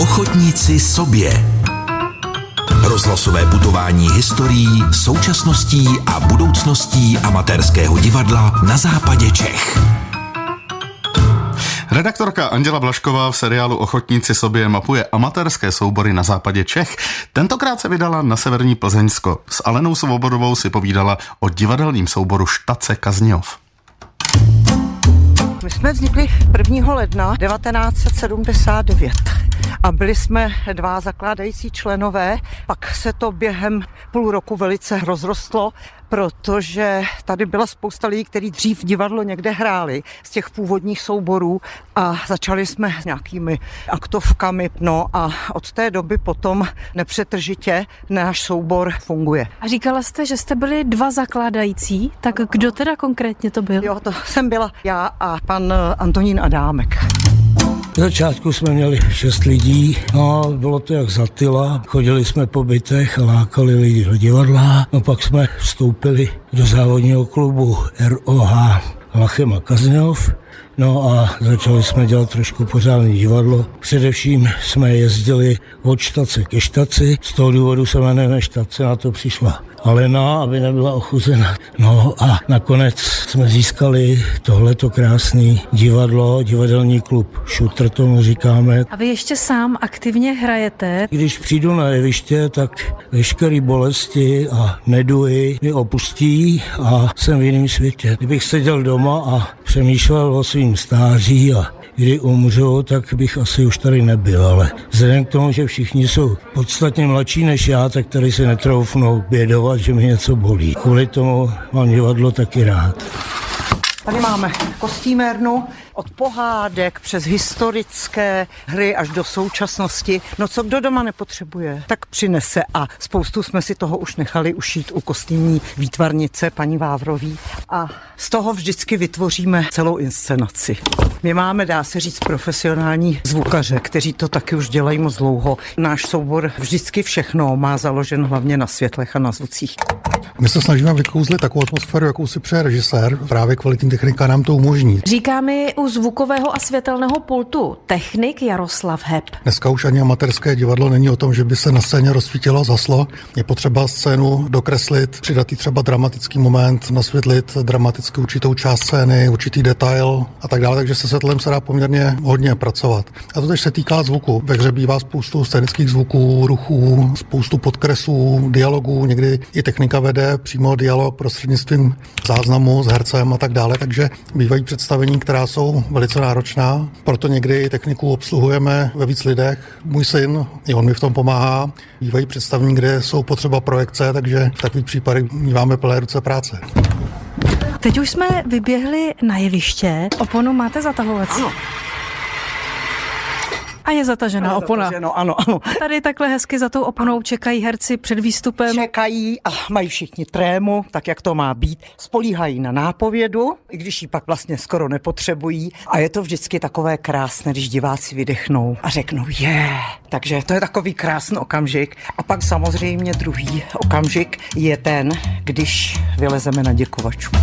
Ochotníci sobě. Rozhlasové putování historií, současností a budoucností amatérského divadla na západě Čech. Redaktorka Anděla Blašková v seriálu Ochotníci sobě mapuje amatérské soubory na západě Čech. Tentokrát se vydala na severní Plzeňsko. S Alenou Svobodovou si povídala o divadelním souboru Štace Kazňov. My jsme vznikli 1. ledna 1979 a byli jsme dva zakládající členové. Pak se to během půl roku velice rozrostlo, protože tady byla spousta lidí, kteří dřív divadlo někde hráli z těch původních souborů a začali jsme s nějakými aktovkami. No a od té doby potom nepřetržitě náš soubor funguje. A říkala jste, že jste byli dva zakládající, tak kdo teda konkrétně to byl? Jo, to jsem byla já a pan Antonín Adámek. V začátku jsme měli šest lidí, no bylo to jak zatyla, chodili jsme po bytech a lákali lidi do divadla, no pak jsme vstoupili do závodního klubu ROH Lachem a Kazňov, No a začali jsme dělat trošku pořádné divadlo. Především jsme jezdili od štace ke štaci, z toho důvodu se jmenujeme štace, na to přišla Alena, aby nebyla ochuzena. No a nakonec jsme získali tohleto krásné divadlo, divadelní klub Šutr tomu říkáme. A vy ještě sám aktivně hrajete? Když přijdu na jeviště, tak veškeré bolesti a neduhy mi opustí a jsem v jiném světě. Kdybych seděl doma a přemýšlel o svým stáří a kdy umřu, tak bych asi už tady nebyl, ale vzhledem k tomu, že všichni jsou podstatně mladší než já, tak tady si netroufnou bědovat, že mi něco bolí. Kvůli tomu mám divadlo taky rád. Tady máme kostýmérnu od pohádek přes historické hry až do současnosti. No co kdo doma nepotřebuje, tak přinese a spoustu jsme si toho už nechali ušít u kostýmní výtvarnice paní Vávrový a z toho vždycky vytvoříme celou inscenaci. My máme, dá se říct, profesionální zvukaře, kteří to taky už dělají moc dlouho. Náš soubor vždycky všechno má založen hlavně na světlech a na zvucích. My se snažíme vykouzlit takovou atmosféru, jakou si přeje režisér. Právě kvalitní technika nám to umožní. Říká mi u zvukového a světelného pultu technik Jaroslav Heb. Dneska už ani amatérské divadlo není o tom, že by se na scéně rozsvítilo zaslo. Je potřeba scénu dokreslit, přidat jí třeba dramatický moment, nasvětlit dramaticky určitou část scény, určitý detail a tak dále, takže se světlem se dá poměrně hodně pracovat. A to tež se týká zvuku. Ve hře bývá spoustu scénických zvuků, ruchů, spoustu podkresů, dialogů, někdy i technika vede přímo dialog prostřednictvím záznamu s hercem a tak dále, takže bývají představení, která jsou velice náročná, proto někdy techniku obsluhujeme ve víc lidech. Můj syn, i on mi v tom pomáhá. Bývají představení, kde jsou potřeba projekce, takže v takových případech máme plné ruce práce. Teď už jsme vyběhli na jeviště. Oponu máte zatahovací? Ano. A je zatažená opona. Zataženo, ano, ano. Tady takhle hezky za tou oponou čekají herci před výstupem. Čekají a mají všichni trému, tak jak to má být. Spolíhají na nápovědu, i když ji pak vlastně skoro nepotřebují. A je to vždycky takové krásné, když diváci vydechnou a řeknou je. Yeah. Takže to je takový krásný okamžik. A pak samozřejmě druhý okamžik je ten, když vylezeme na děkovačku.